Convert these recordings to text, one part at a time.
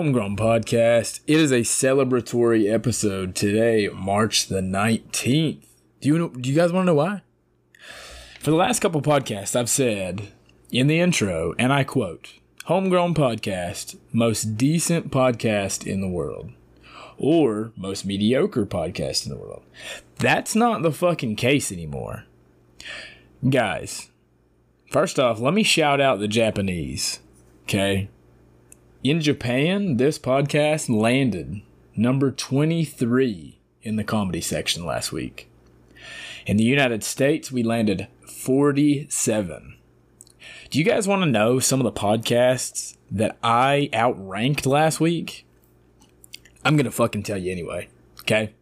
Homegrown Podcast. It is a celebratory episode today, March the 19th. Do you, know, do you guys want to know why? For the last couple podcasts, I've said in the intro, and I quote, Homegrown Podcast, most decent podcast in the world. Or most mediocre podcast in the world. That's not the fucking case anymore. Guys, first off, let me shout out the Japanese. Okay? In Japan, this podcast landed number 23 in the comedy section last week. In the United States, we landed 47. Do you guys want to know some of the podcasts that I outranked last week? I'm going to fucking tell you anyway. Okay?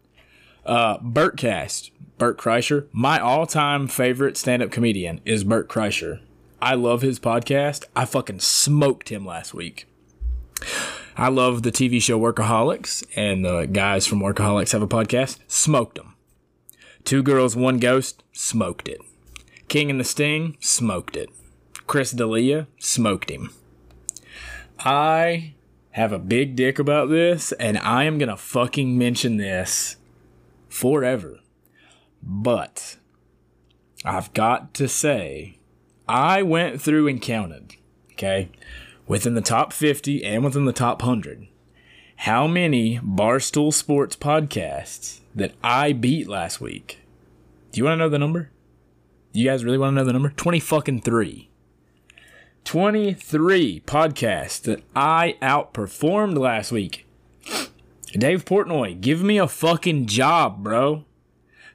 Uh, Bertcast, Bert Kreischer. My all time favorite stand up comedian is Bert Kreischer. I love his podcast. I fucking smoked him last week. I love the TV show Workaholics, and the guys from Workaholics have a podcast. Smoked them. Two Girls, One Ghost, smoked it. King and the Sting, smoked it. Chris D'Elia, smoked him. I have a big dick about this, and I am gonna fucking mention this forever. But I've got to say, I went through and counted, okay? Within the top 50 and within the top 100 how many Barstool Sports podcasts that I beat last week. Do you want to know the number? You guys really want to know the number? 20 fucking 3. 23 podcasts that I outperformed last week. Dave Portnoy, give me a fucking job, bro.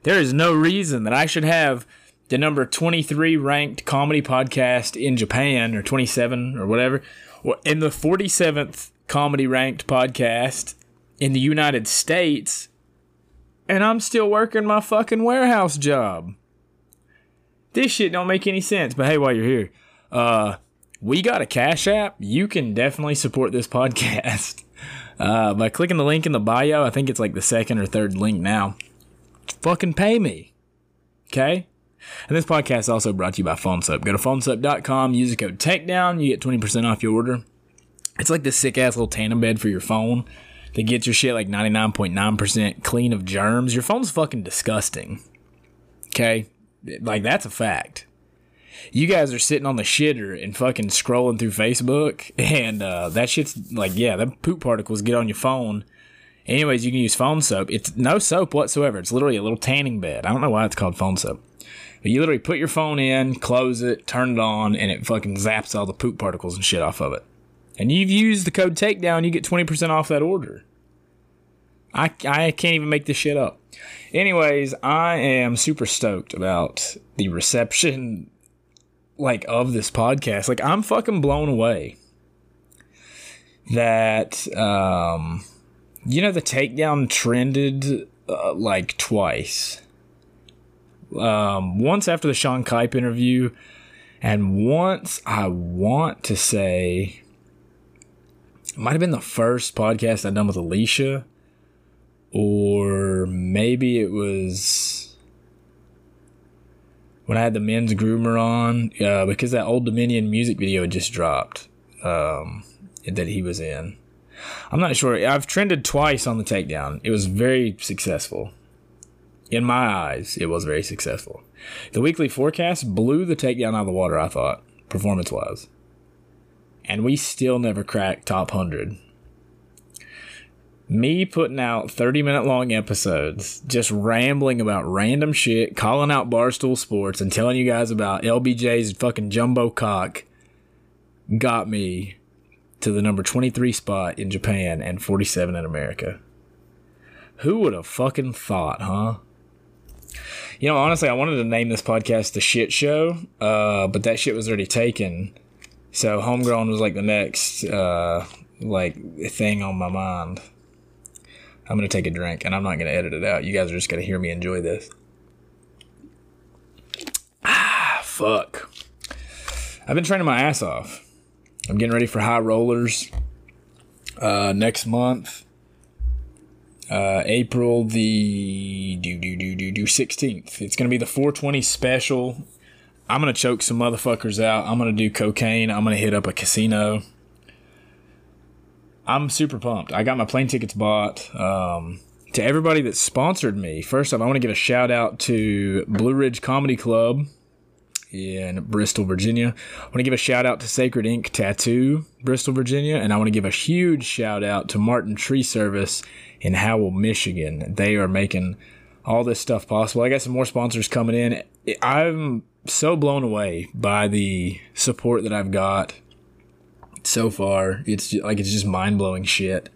There is no reason that I should have the number 23 ranked comedy podcast in Japan or 27 or whatever in the 47th comedy ranked podcast in the United States, and I'm still working my fucking warehouse job. This shit don't make any sense, but hey, while you're here, uh, we got a Cash App. You can definitely support this podcast uh, by clicking the link in the bio. I think it's like the second or third link now. Fucking pay me. Okay? And this podcast is also brought to you by PhoneSoap. Go to phonesoap.com, use the code TAKEDOWN, you get 20% off your order. It's like this sick ass little tandem bed for your phone that gets your shit like 99.9% clean of germs. Your phone's fucking disgusting. Okay? Like, that's a fact. You guys are sitting on the shitter and fucking scrolling through Facebook, and uh, that shit's like, yeah, the poop particles get on your phone. Anyways, you can use phone soap. It's no soap whatsoever. It's literally a little tanning bed. I don't know why it's called phone soap. But you literally put your phone in, close it, turn it on, and it fucking zaps all the poop particles and shit off of it. And you've used the code takedown, you get 20% off that order. I, I can't even make this shit up. Anyways, I am super stoked about the reception like of this podcast. Like I'm fucking blown away that um you know the takedown trended uh, like twice um, once after the Sean Kipe interview, and once I want to say it might have been the first podcast I'd done with Alicia, or maybe it was when I had the men's groomer on, uh, because that Old Dominion music video had just dropped um, that he was in. I'm not sure. I've trended twice on the takedown. It was very successful in my eyes, it was very successful. The weekly forecast blew the takedown out of the water, I thought, performance wise. And we still never cracked top 100. Me putting out 30 minute long episodes, just rambling about random shit, calling out Barstool Sports, and telling you guys about LBJ's fucking jumbo cock got me to the number 23 spot in Japan and 47 in America. Who would have fucking thought, huh? You know, honestly, I wanted to name this podcast the Shit Show, uh, but that shit was already taken. So Homegrown was like the next uh, like thing on my mind. I'm gonna take a drink, and I'm not gonna edit it out. You guys are just gonna hear me enjoy this. Ah, fuck. I've been training my ass off. I'm getting ready for high rollers uh, next month uh, April the do do do do do sixteenth. It's gonna be the 420 special. I'm gonna choke some motherfuckers out. I'm gonna do cocaine. I'm gonna hit up a casino. I'm super pumped. I got my plane tickets bought. Um, to everybody that sponsored me, first off, I want to give a shout out to Blue Ridge Comedy Club in Bristol, Virginia. I want to give a shout out to Sacred Ink Tattoo, Bristol, Virginia, and I want to give a huge shout out to Martin Tree Service in Howell, Michigan. They are making all this stuff possible. I got some more sponsors coming in. I'm so blown away by the support that I've got so far. It's just, like it's just mind blowing shit.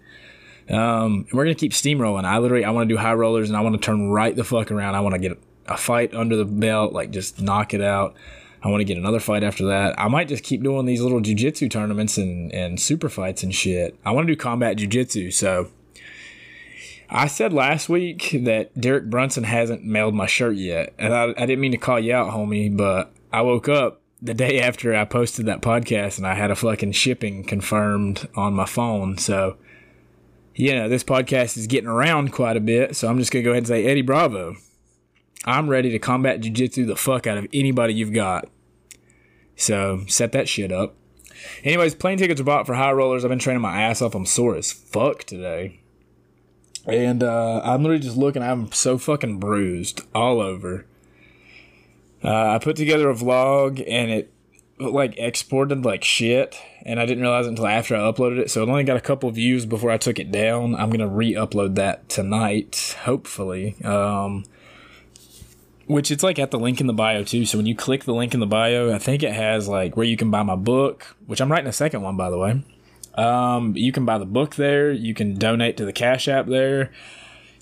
Um, we're gonna keep steamrolling. I literally I want to do high rollers and I want to turn right the fuck around. I want to get a fight under the belt, like just knock it out. I want to get another fight after that. I might just keep doing these little jujitsu tournaments and, and super fights and shit. I want to do combat jujitsu. So I said last week that Derek Brunson hasn't mailed my shirt yet. And I, I didn't mean to call you out, homie, but I woke up the day after I posted that podcast and I had a fucking shipping confirmed on my phone. So, you know, this podcast is getting around quite a bit. So I'm just going to go ahead and say, Eddie Bravo, I'm ready to combat jujitsu the fuck out of anybody you've got. So set that shit up. Anyways, plane tickets are bought for high rollers. I've been training my ass off. I'm sore as fuck today. And uh, I'm literally just looking. I'm so fucking bruised all over. Uh, I put together a vlog and it like exported like shit, and I didn't realize until after I uploaded it. So it only got a couple views before I took it down. I'm gonna re-upload that tonight, hopefully. Um, which it's like at the link in the bio too. So when you click the link in the bio, I think it has like where you can buy my book, which I'm writing a second one by the way. Um, you can buy the book there. You can donate to the Cash App there.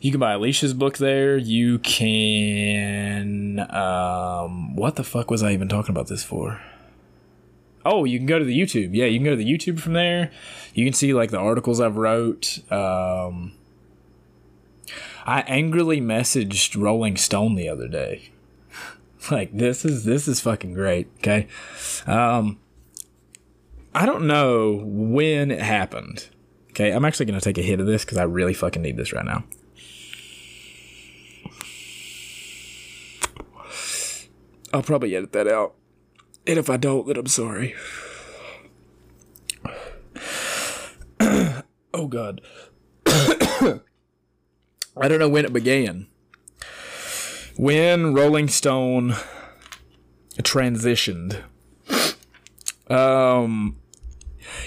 You can buy Alicia's book there. You can. Um, what the fuck was I even talking about this for? Oh, you can go to the YouTube. Yeah, you can go to the YouTube from there. You can see like the articles I've wrote. Um, I angrily messaged Rolling Stone the other day. like this is this is fucking great. Okay, um, I don't know when it happened. Okay, I'm actually gonna take a hit of this because I really fucking need this right now. I'll probably edit that out. And if I don't, then I'm sorry. oh god. I don't know when it began. When Rolling Stone transitioned. Um,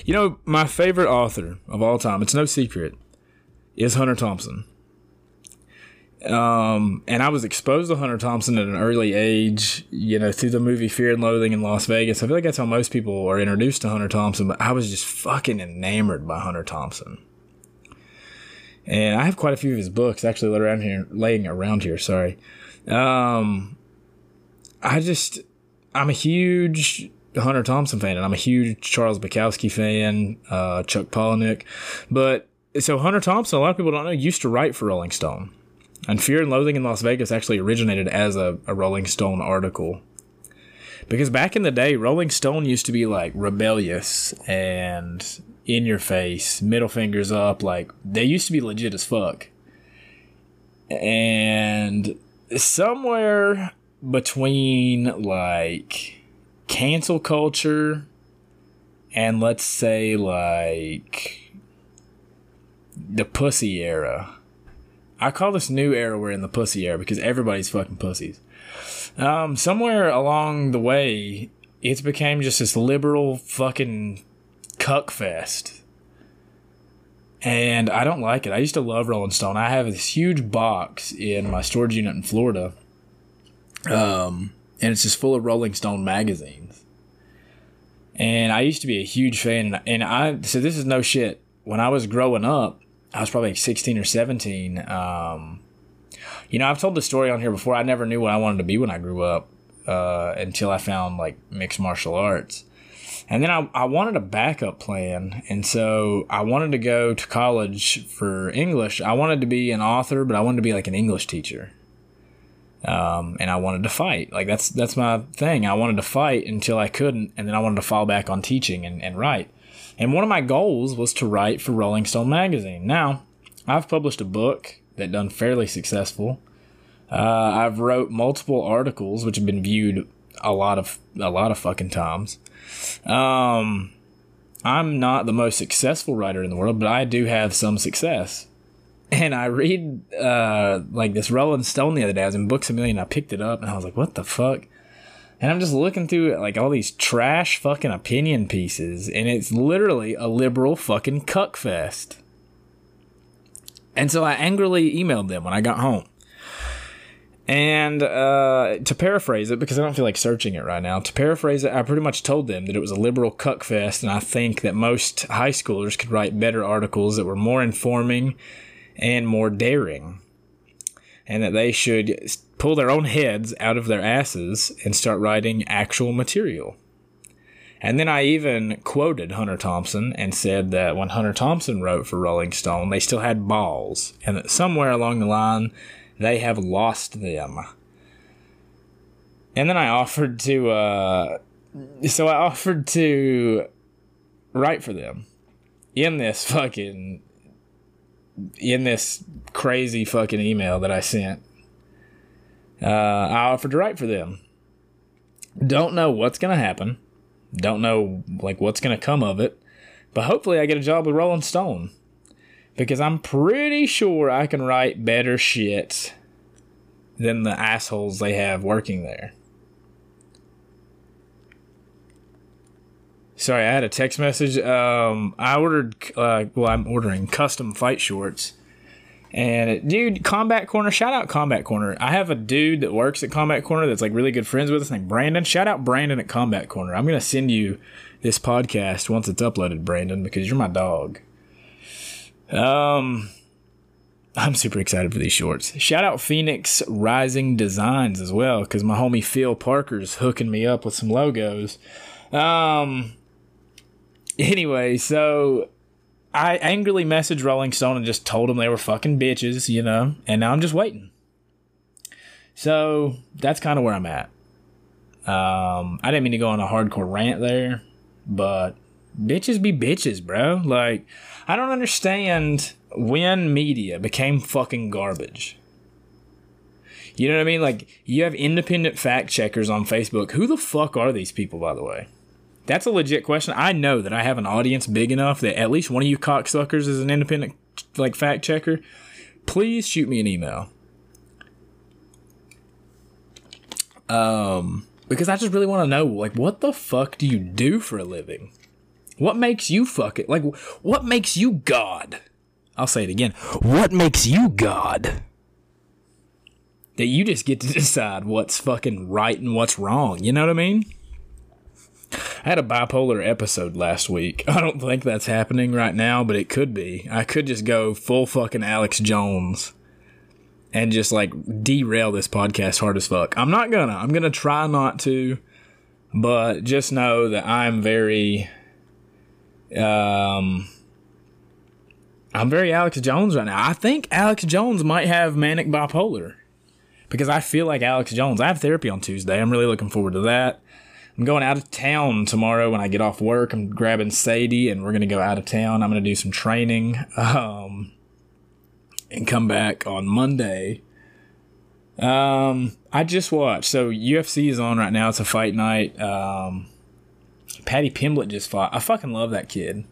you know, my favorite author of all time, it's no secret, is Hunter Thompson. Um, and I was exposed to Hunter Thompson at an early age, you know, through the movie Fear and Loathing in Las Vegas. I feel like that's how most people are introduced to Hunter Thompson, but I was just fucking enamored by Hunter Thompson and I have quite a few of his books actually laid around here, laying around here. Sorry, um, I just I'm a huge Hunter Thompson fan, and I'm a huge Charles Bukowski fan, uh, Chuck Palahniuk, but so Hunter Thompson, a lot of people don't know, used to write for Rolling Stone, and Fear and Loathing in Las Vegas actually originated as a, a Rolling Stone article. Because back in the day, Rolling Stone used to be like rebellious and in your face, middle fingers up. Like they used to be legit as fuck. And somewhere between like cancel culture and let's say like the pussy era. I call this new era we're in the pussy era because everybody's fucking pussies. Um, somewhere along the way, it's became just this liberal fucking cuck fest. And I don't like it. I used to love Rolling Stone. I have this huge box in my storage unit in Florida. Um, and it's just full of Rolling Stone magazines. And I used to be a huge fan. And I, so this is no shit. When I was growing up, I was probably like 16 or 17. Um, you know, I've told the story on here before. I never knew what I wanted to be when I grew up uh, until I found like mixed martial arts. And then I, I wanted a backup plan. And so I wanted to go to college for English. I wanted to be an author, but I wanted to be like an English teacher. Um, and I wanted to fight. Like that's that's my thing. I wanted to fight until I couldn't, and then I wanted to fall back on teaching and, and write. And one of my goals was to write for Rolling Stone magazine. Now, I've published a book that done fairly successful. Uh, I've wrote multiple articles which have been viewed a lot of a lot of fucking times. Um, I'm not the most successful writer in the world, but I do have some success. And I read uh, like this Rolling Stone the other day. I was in Books a Million. I picked it up and I was like, "What the fuck?" And I'm just looking through like all these trash fucking opinion pieces, and it's literally a liberal fucking cuck fest. And so I angrily emailed them when I got home. And uh, to paraphrase it, because I don't feel like searching it right now, to paraphrase it, I pretty much told them that it was a liberal cuck fest, and I think that most high schoolers could write better articles that were more informing and more daring, and that they should pull their own heads out of their asses and start writing actual material. And then I even quoted Hunter Thompson and said that when Hunter Thompson wrote for Rolling Stone, they still had balls, and that somewhere along the line, they have lost them. And then I offered to, uh, so I offered to write for them in this fucking, in this crazy fucking email that I sent. Uh, I offered to write for them. Don't know what's going to happen. Don't know like what's going to come of it. But hopefully I get a job with Rolling Stone. Because I'm pretty sure I can write better shit than the assholes they have working there. Sorry, I had a text message. Um, I ordered, uh, well, I'm ordering custom fight shorts and dude, Combat Corner, shout out Combat Corner. I have a dude that works at Combat Corner that's like really good friends with us named Brandon. Shout out Brandon at Combat Corner. I'm gonna send you this podcast once it's uploaded, Brandon, because you're my dog. Um I'm super excited for these shorts. Shout out Phoenix Rising Designs as well, because my homie Phil Parker's hooking me up with some logos. Um anyway, so I angrily messaged Rolling Stone and just told them they were fucking bitches, you know, and now I'm just waiting. So that's kind of where I'm at. Um, I didn't mean to go on a hardcore rant there, but bitches be bitches, bro. Like, I don't understand when media became fucking garbage. You know what I mean? Like, you have independent fact checkers on Facebook. Who the fuck are these people, by the way? That's a legit question. I know that I have an audience big enough that at least one of you cocksuckers is an independent like fact checker. Please shoot me an email. Um, because I just really want to know, like, what the fuck do you do for a living? What makes you fuck it? Like, what makes you God? I'll say it again. What makes you God? That you just get to decide what's fucking right and what's wrong. You know what I mean? I had a bipolar episode last week. I don't think that's happening right now, but it could be. I could just go full fucking Alex Jones and just like derail this podcast hard as fuck. I'm not gonna. I'm gonna try not to, but just know that I'm very um I'm very Alex Jones right now. I think Alex Jones might have manic bipolar because I feel like Alex Jones. I have therapy on Tuesday. I'm really looking forward to that. I'm going out of town tomorrow when I get off work. I'm grabbing Sadie and we're going to go out of town. I'm going to do some training um, and come back on Monday. Um, I just watched. So UFC is on right now. It's a fight night. Um, Paddy Pimblett just fought. I fucking love that kid.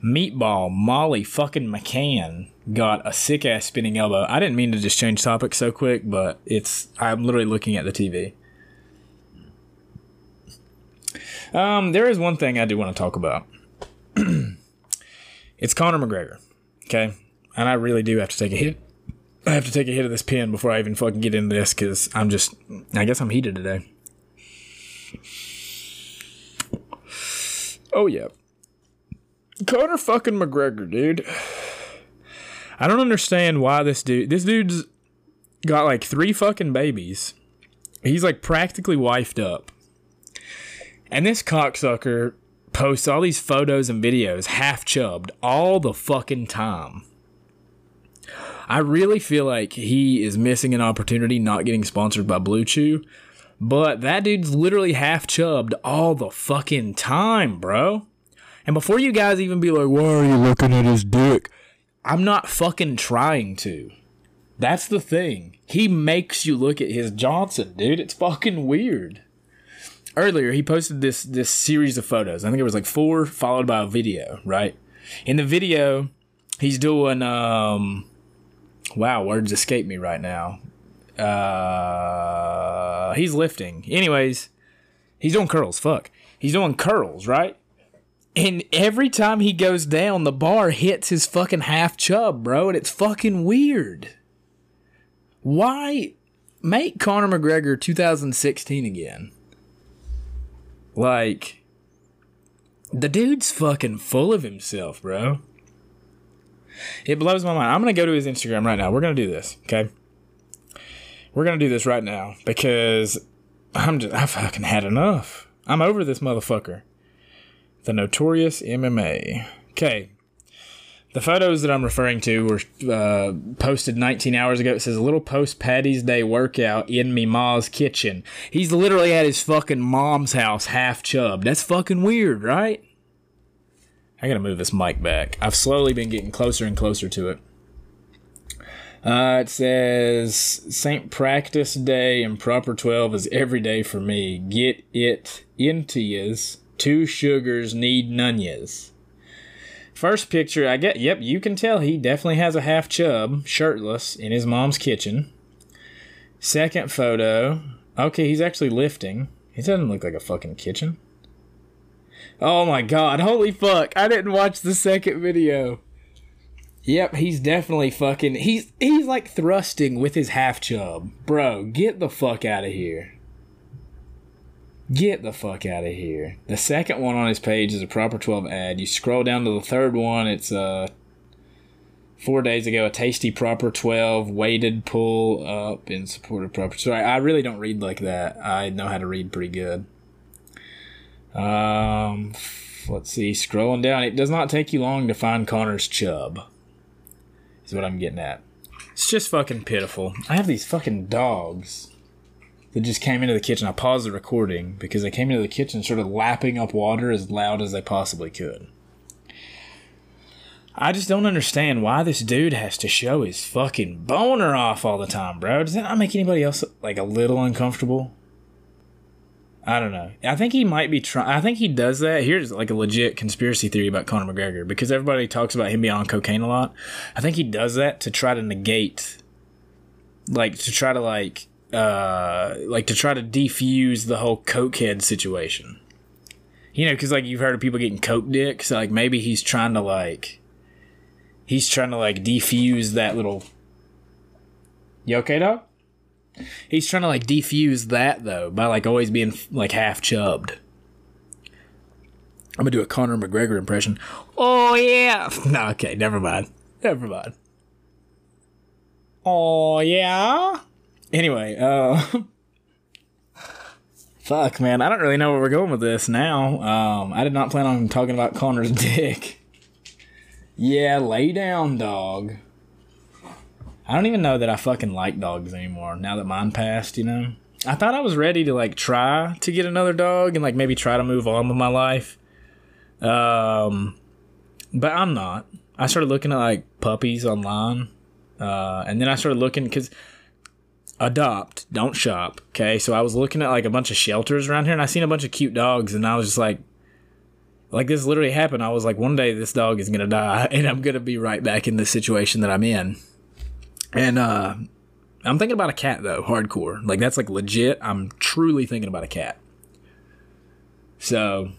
Meatball Molly fucking McCann got a sick ass spinning elbow. I didn't mean to just change topics so quick, but it's I'm literally looking at the TV. Um, there is one thing I do want to talk about. it's Conor McGregor. Okay, and I really do have to take a hit. I have to take a hit of this pen before I even fucking get into this because I'm just. I guess I'm heated today. Oh yeah, Conor fucking McGregor, dude. I don't understand why this dude. This dude's got like three fucking babies. He's like practically wifed up. And this cocksucker posts all these photos and videos half chubbed all the fucking time. I really feel like he is missing an opportunity not getting sponsored by Blue Chew. But that dude's literally half chubbed all the fucking time, bro. And before you guys even be like, why are you looking at his dick? I'm not fucking trying to. That's the thing. He makes you look at his Johnson, dude. It's fucking weird. earlier he posted this this series of photos. I think it was like four, followed by a video. Right in the video, he's doing um, wow, words escape me right now. Uh, he's lifting. Anyways, he's doing curls. Fuck, he's doing curls, right? And every time he goes down, the bar hits his fucking half chub, bro, and it's fucking weird. Why make Conor McGregor 2016 again? Like, the dude's fucking full of himself, bro. It blows my mind. I'm gonna go to his Instagram right now. We're gonna do this, okay? We're gonna do this right now because I'm just I fucking had enough. I'm over this motherfucker. The notorious MMA. Okay. The photos that I'm referring to were uh, posted 19 hours ago. It says a little post Patty's Day workout in me ma's kitchen. He's literally at his fucking mom's house, half chubbed. That's fucking weird, right? I gotta move this mic back. I've slowly been getting closer and closer to it. Uh, it says St. Practice Day and Proper 12 is every day for me. Get it into yas. Two sugars need none yous. First picture, I get, yep, you can tell he definitely has a half chub, shirtless, in his mom's kitchen. Second photo, okay, he's actually lifting. He doesn't look like a fucking kitchen. Oh my god, holy fuck, I didn't watch the second video. Yep, he's definitely fucking, he's, he's like thrusting with his half chub. Bro, get the fuck out of here. Get the fuck out of here. The second one on his page is a proper 12 ad. You scroll down to the third one, it's uh four days ago, a tasty proper 12 weighted pull up in support of proper. Sorry, I really don't read like that. I know how to read pretty good. Um, let's see. Scrolling down, it does not take you long to find Conor's chub. Is what I'm getting at. It's just fucking pitiful. I have these fucking dogs that just came into the kitchen. I paused the recording because they came into the kitchen sort of lapping up water as loud as they possibly could. I just don't understand why this dude has to show his fucking boner off all the time, bro. Does that not make anybody else like a little uncomfortable? I don't know. I think he might be trying. I think he does that. Here's like a legit conspiracy theory about Conor McGregor because everybody talks about him being on cocaine a lot. I think he does that to try to negate, like to try to like uh, like to try to defuse the whole cokehead situation. You know, because like you've heard of people getting coke dick, so like maybe he's trying to like he's trying to like defuse that little. You okay, dog? He's trying to like defuse that though by like always being like half chubbed. I'm gonna do a Conor McGregor impression. Oh yeah. No, okay, never mind. Never mind. Oh yeah. Anyway, uh Fuck man, I don't really know where we're going with this now. Um I did not plan on talking about Conor's dick. Yeah, lay down, dog. I don't even know that I fucking like dogs anymore now that mine passed, you know? I thought I was ready to like try to get another dog and like maybe try to move on with my life. Um but I'm not. I started looking at like puppies online. Uh and then I started looking cuz adopt, don't shop. Okay, so I was looking at like a bunch of shelters around here, and I seen a bunch of cute dogs, and I was just like, like this literally happened. I was like, one day this dog is gonna die, and I'm gonna be right back in the situation that I'm in. And uh, I'm thinking about a cat though, hardcore. Like that's like legit. I'm truly thinking about a cat. So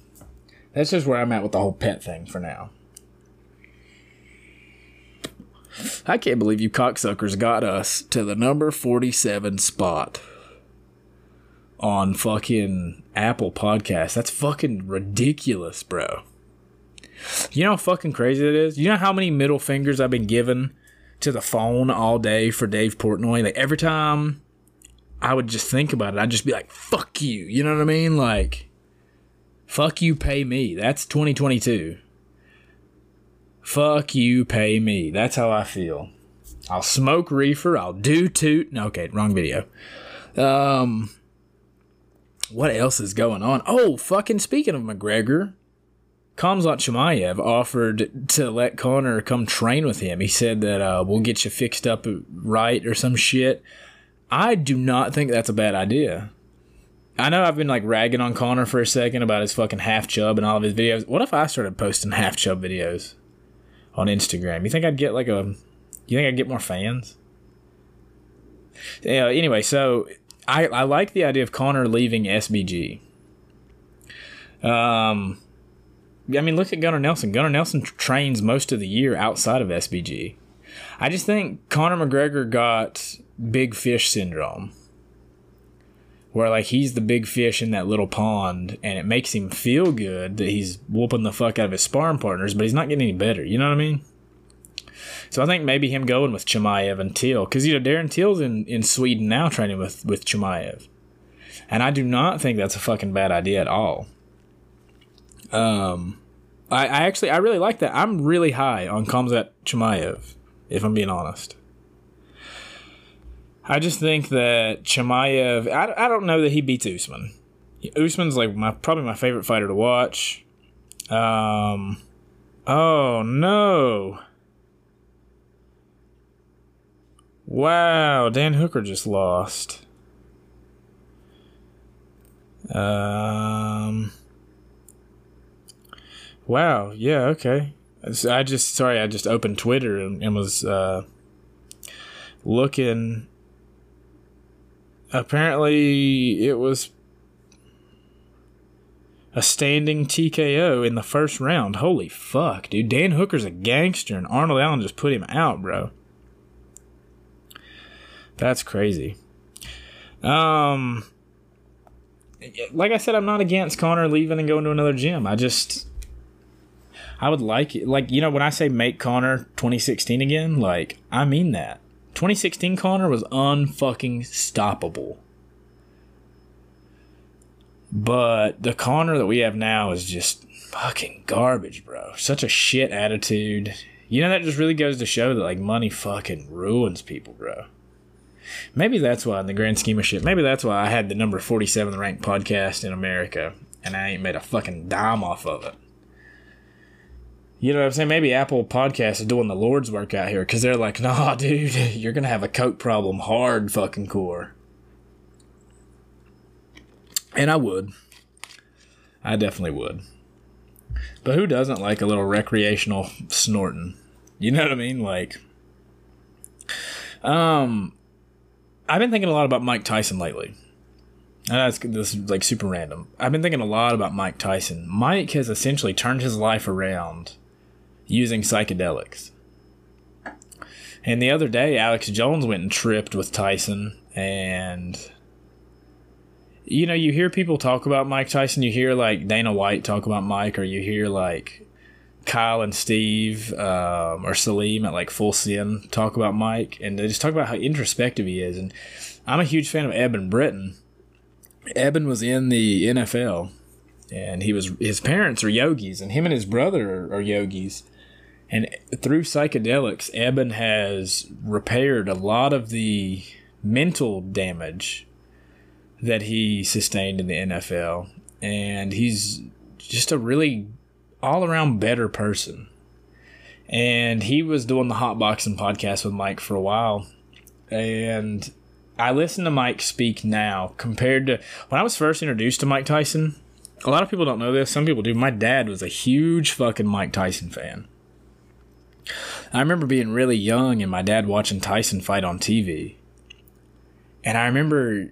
that's just where I'm at with the whole pet thing for now. I can't believe you cocksuckers got us to the number 47 spot on fucking Apple Podcasts. That's fucking ridiculous, bro. You know how fucking crazy it is? You know how many middle fingers I've been given to the phone all day for Dave Portnoy? Like every time I would just think about it, I'd just be like, fuck you. You know what I mean? Like, fuck you, pay me. That's 2022. Fuck you, pay me. That's how I feel. I'll smoke reefer. I'll do toot. No, okay, wrong video. Um, what else is going on? Oh, fucking speaking of McGregor, Khamzat Chimaev offered to let Conor come train with him. He said that uh, we'll get you fixed up right or some shit. I do not think that's a bad idea. I know I've been like ragging on Conor for a second about his fucking half chub and all of his videos. What if I started posting half chub videos on Instagram? You think I'd get like a you think I'd get more fans? Yeah, anyway, so I, I like the idea of Conor leaving SBG. Um, I mean, look at Gunnar Nelson. Gunnar Nelson trains most of the year outside of SBG. I just think Conor McGregor got big fish syndrome, where like he's the big fish in that little pond, and it makes him feel good that he's whooping the fuck out of his sparring partners, but he's not getting any better. You know what I mean? So I think maybe him going with Chimaev and Till, because you know Darren Till's in, in Sweden now training with with Chimaev, and I do not think that's a fucking bad idea at all. Um, I, I actually I really like that. I'm really high on Khamzat Chimaev, if I'm being honest. I just think that Chimaev. I, I don't know that he beats Usman. Usman's like my probably my favorite fighter to watch. Um, oh no. Wow, Dan Hooker just lost. Um. Wow. Yeah. Okay. I just sorry. I just opened Twitter and, and was uh, looking. Apparently, it was a standing TKO in the first round. Holy fuck, dude! Dan Hooker's a gangster, and Arnold Allen just put him out, bro. That's crazy. Um, like I said, I'm not against Conor leaving and going to another gym. I just, I would like it. Like you know, when I say make Conor 2016 again, like I mean that. 2016 Conor was unfucking stoppable. But the Conor that we have now is just fucking garbage, bro. Such a shit attitude. You know that just really goes to show that like money fucking ruins people, bro. Maybe that's why, in the grand scheme of shit, maybe that's why I had the number 47 ranked podcast in America and I ain't made a fucking dime off of it. You know what I'm saying? Maybe Apple Podcast is doing the Lord's work out here because they're like, nah, dude, you're going to have a coke problem hard fucking core. And I would. I definitely would. But who doesn't like a little recreational snorting? You know what I mean? Like, um, I've been thinking a lot about Mike Tyson lately. That's this is like super random. I've been thinking a lot about Mike Tyson. Mike has essentially turned his life around using psychedelics. And the other day, Alex Jones went and tripped with Tyson, and you know, you hear people talk about Mike Tyson. You hear like Dana White talk about Mike, or you hear like Kyle and Steve um, or Salim at like Full Send talk about Mike, and they just talk about how introspective he is. And I'm a huge fan of Eben Britton. Eben was in the NFL, and he was his parents are yogis, and him and his brother are, are yogis. And through psychedelics, Eben has repaired a lot of the mental damage that he sustained in the NFL, and he's just a really all around better person. And he was doing the hot boxing podcast with Mike for a while. And I listen to Mike speak now compared to when I was first introduced to Mike Tyson. A lot of people don't know this. Some people do. My dad was a huge fucking Mike Tyson fan. I remember being really young and my dad watching Tyson fight on TV. And I remember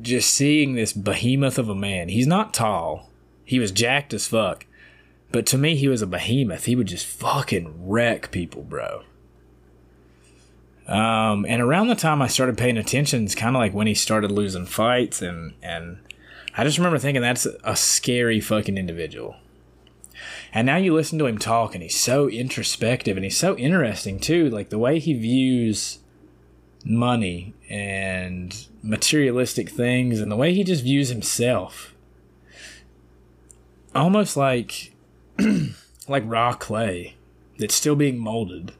just seeing this behemoth of a man. He's not tall. He was jacked as fuck. But to me, he was a behemoth. He would just fucking wreck people, bro. Um, and around the time I started paying attention, it's kind of like when he started losing fights, and and I just remember thinking that's a scary fucking individual. And now you listen to him talk, and he's so introspective, and he's so interesting too. Like the way he views money and materialistic things, and the way he just views himself. Almost like like raw clay that's still being molded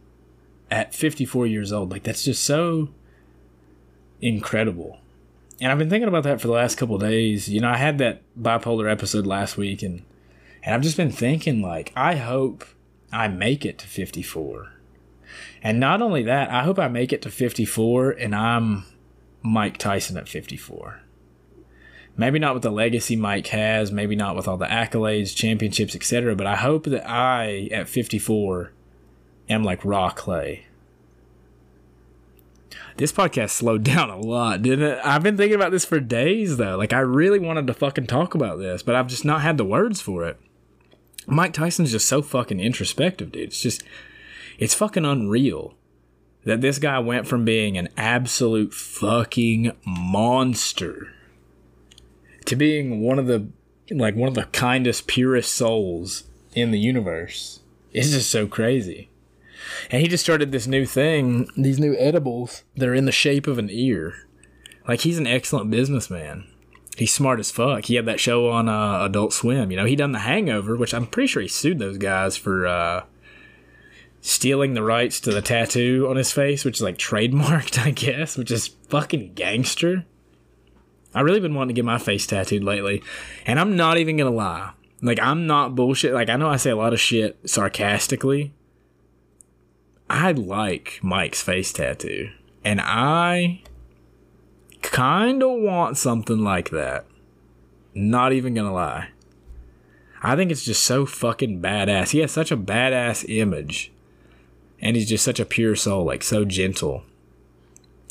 at 54 years old. Like that's just so incredible. And I've been thinking about that for the last couple days. You know, I had that bipolar episode last week and and I've just been thinking like I hope I make it to 54. And not only that, I hope I make it to 54 and I'm Mike Tyson at 54. Maybe not with the legacy Mike has, maybe not with all the accolades, championships, etc. But I hope that I, at 54, am like Raw Clay. This podcast slowed down a lot, didn't it? I've been thinking about this for days, though. Like, I really wanted to fucking talk about this, but I've just not had the words for it. Mike Tyson's just so fucking introspective, dude. It's just, it's fucking unreal that this guy went from being an absolute fucking monster to being one of the like one of the kindest, purest souls in the universe. It's just so crazy. And he just started this new thing, these new edibles that are in the shape of an ear. Like he's an excellent businessman. He's smart as fuck. He had that show on uh, Adult Swim. You know, he done The Hangover, which I'm pretty sure he sued those guys for uh, stealing the rights to the tattoo on his face, which is like trademarked, I guess, which is fucking gangster. I really been wanting to get my face tattooed lately, and I'm not even gonna lie. Like I'm not bullshit. Like I know I say a lot of shit sarcastically. I like Mike's face tattoo, and I kind of want something like that. Not even gonna lie. I think it's just so fucking badass. He has such a badass image. And he's just such a pure soul, like so gentle.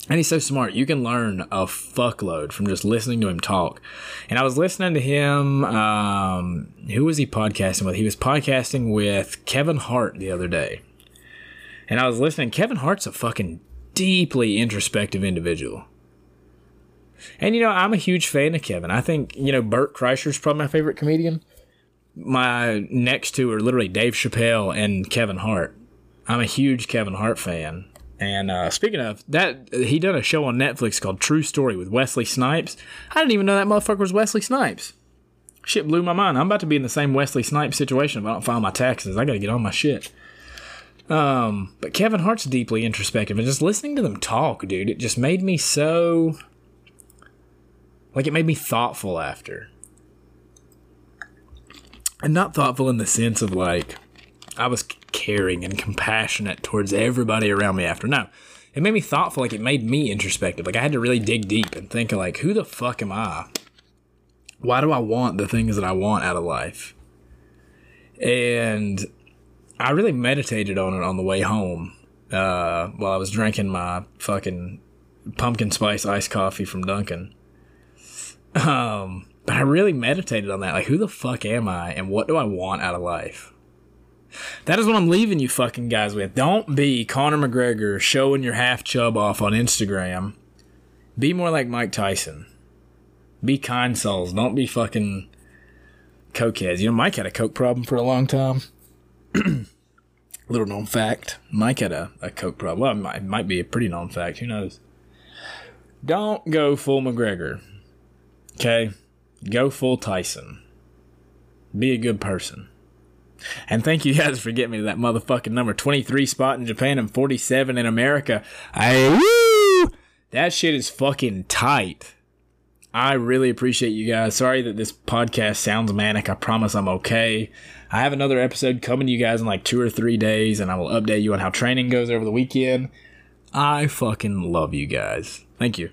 And he's so smart. You can learn a fuckload from just listening to him talk. And I was listening to him. Um, who was he podcasting with? He was podcasting with Kevin Hart the other day. And I was listening. Kevin Hart's a fucking deeply introspective individual. And, you know, I'm a huge fan of Kevin. I think, you know, Bert Kreischer's probably my favorite comedian. My next two are literally Dave Chappelle and Kevin Hart. I'm a huge Kevin Hart fan. And uh, speaking of that, he done a show on Netflix called True Story with Wesley Snipes. I didn't even know that motherfucker was Wesley Snipes. Shit blew my mind. I'm about to be in the same Wesley Snipes situation if I don't file my taxes. I got to get on my shit. Um, but Kevin Hart's deeply introspective, and just listening to them talk, dude, it just made me so like it made me thoughtful after, and not thoughtful in the sense of like I was caring and compassionate towards everybody around me after. No, it made me thoughtful. Like it made me introspective. Like I had to really dig deep and think of like, who the fuck am I? Why do I want the things that I want out of life? And I really meditated on it on the way home uh, while I was drinking my fucking pumpkin spice iced coffee from Dunkin'. Um, but I really meditated on that. Like, who the fuck am I and what do I want out of life? That is what I'm leaving you fucking guys with. Don't be Conor McGregor showing your half chub off on Instagram. Be more like Mike Tyson. Be kind souls. Don't be fucking cokeheads. You know, Mike had a coke problem for a long time. Little known fact. Mike had a, a coke problem. Well, it might, it might be a pretty known fact. Who knows? Don't go full McGregor. Okay? Go full Tyson. Be a good person. And thank you guys for getting me to that motherfucking number 23 spot in Japan and 47 in America. I woo! That shit is fucking tight. I really appreciate you guys. Sorry that this podcast sounds manic. I promise I'm okay. I have another episode coming to you guys in like two or three days, and I will update you on how training goes over the weekend. I fucking love you guys. Thank you.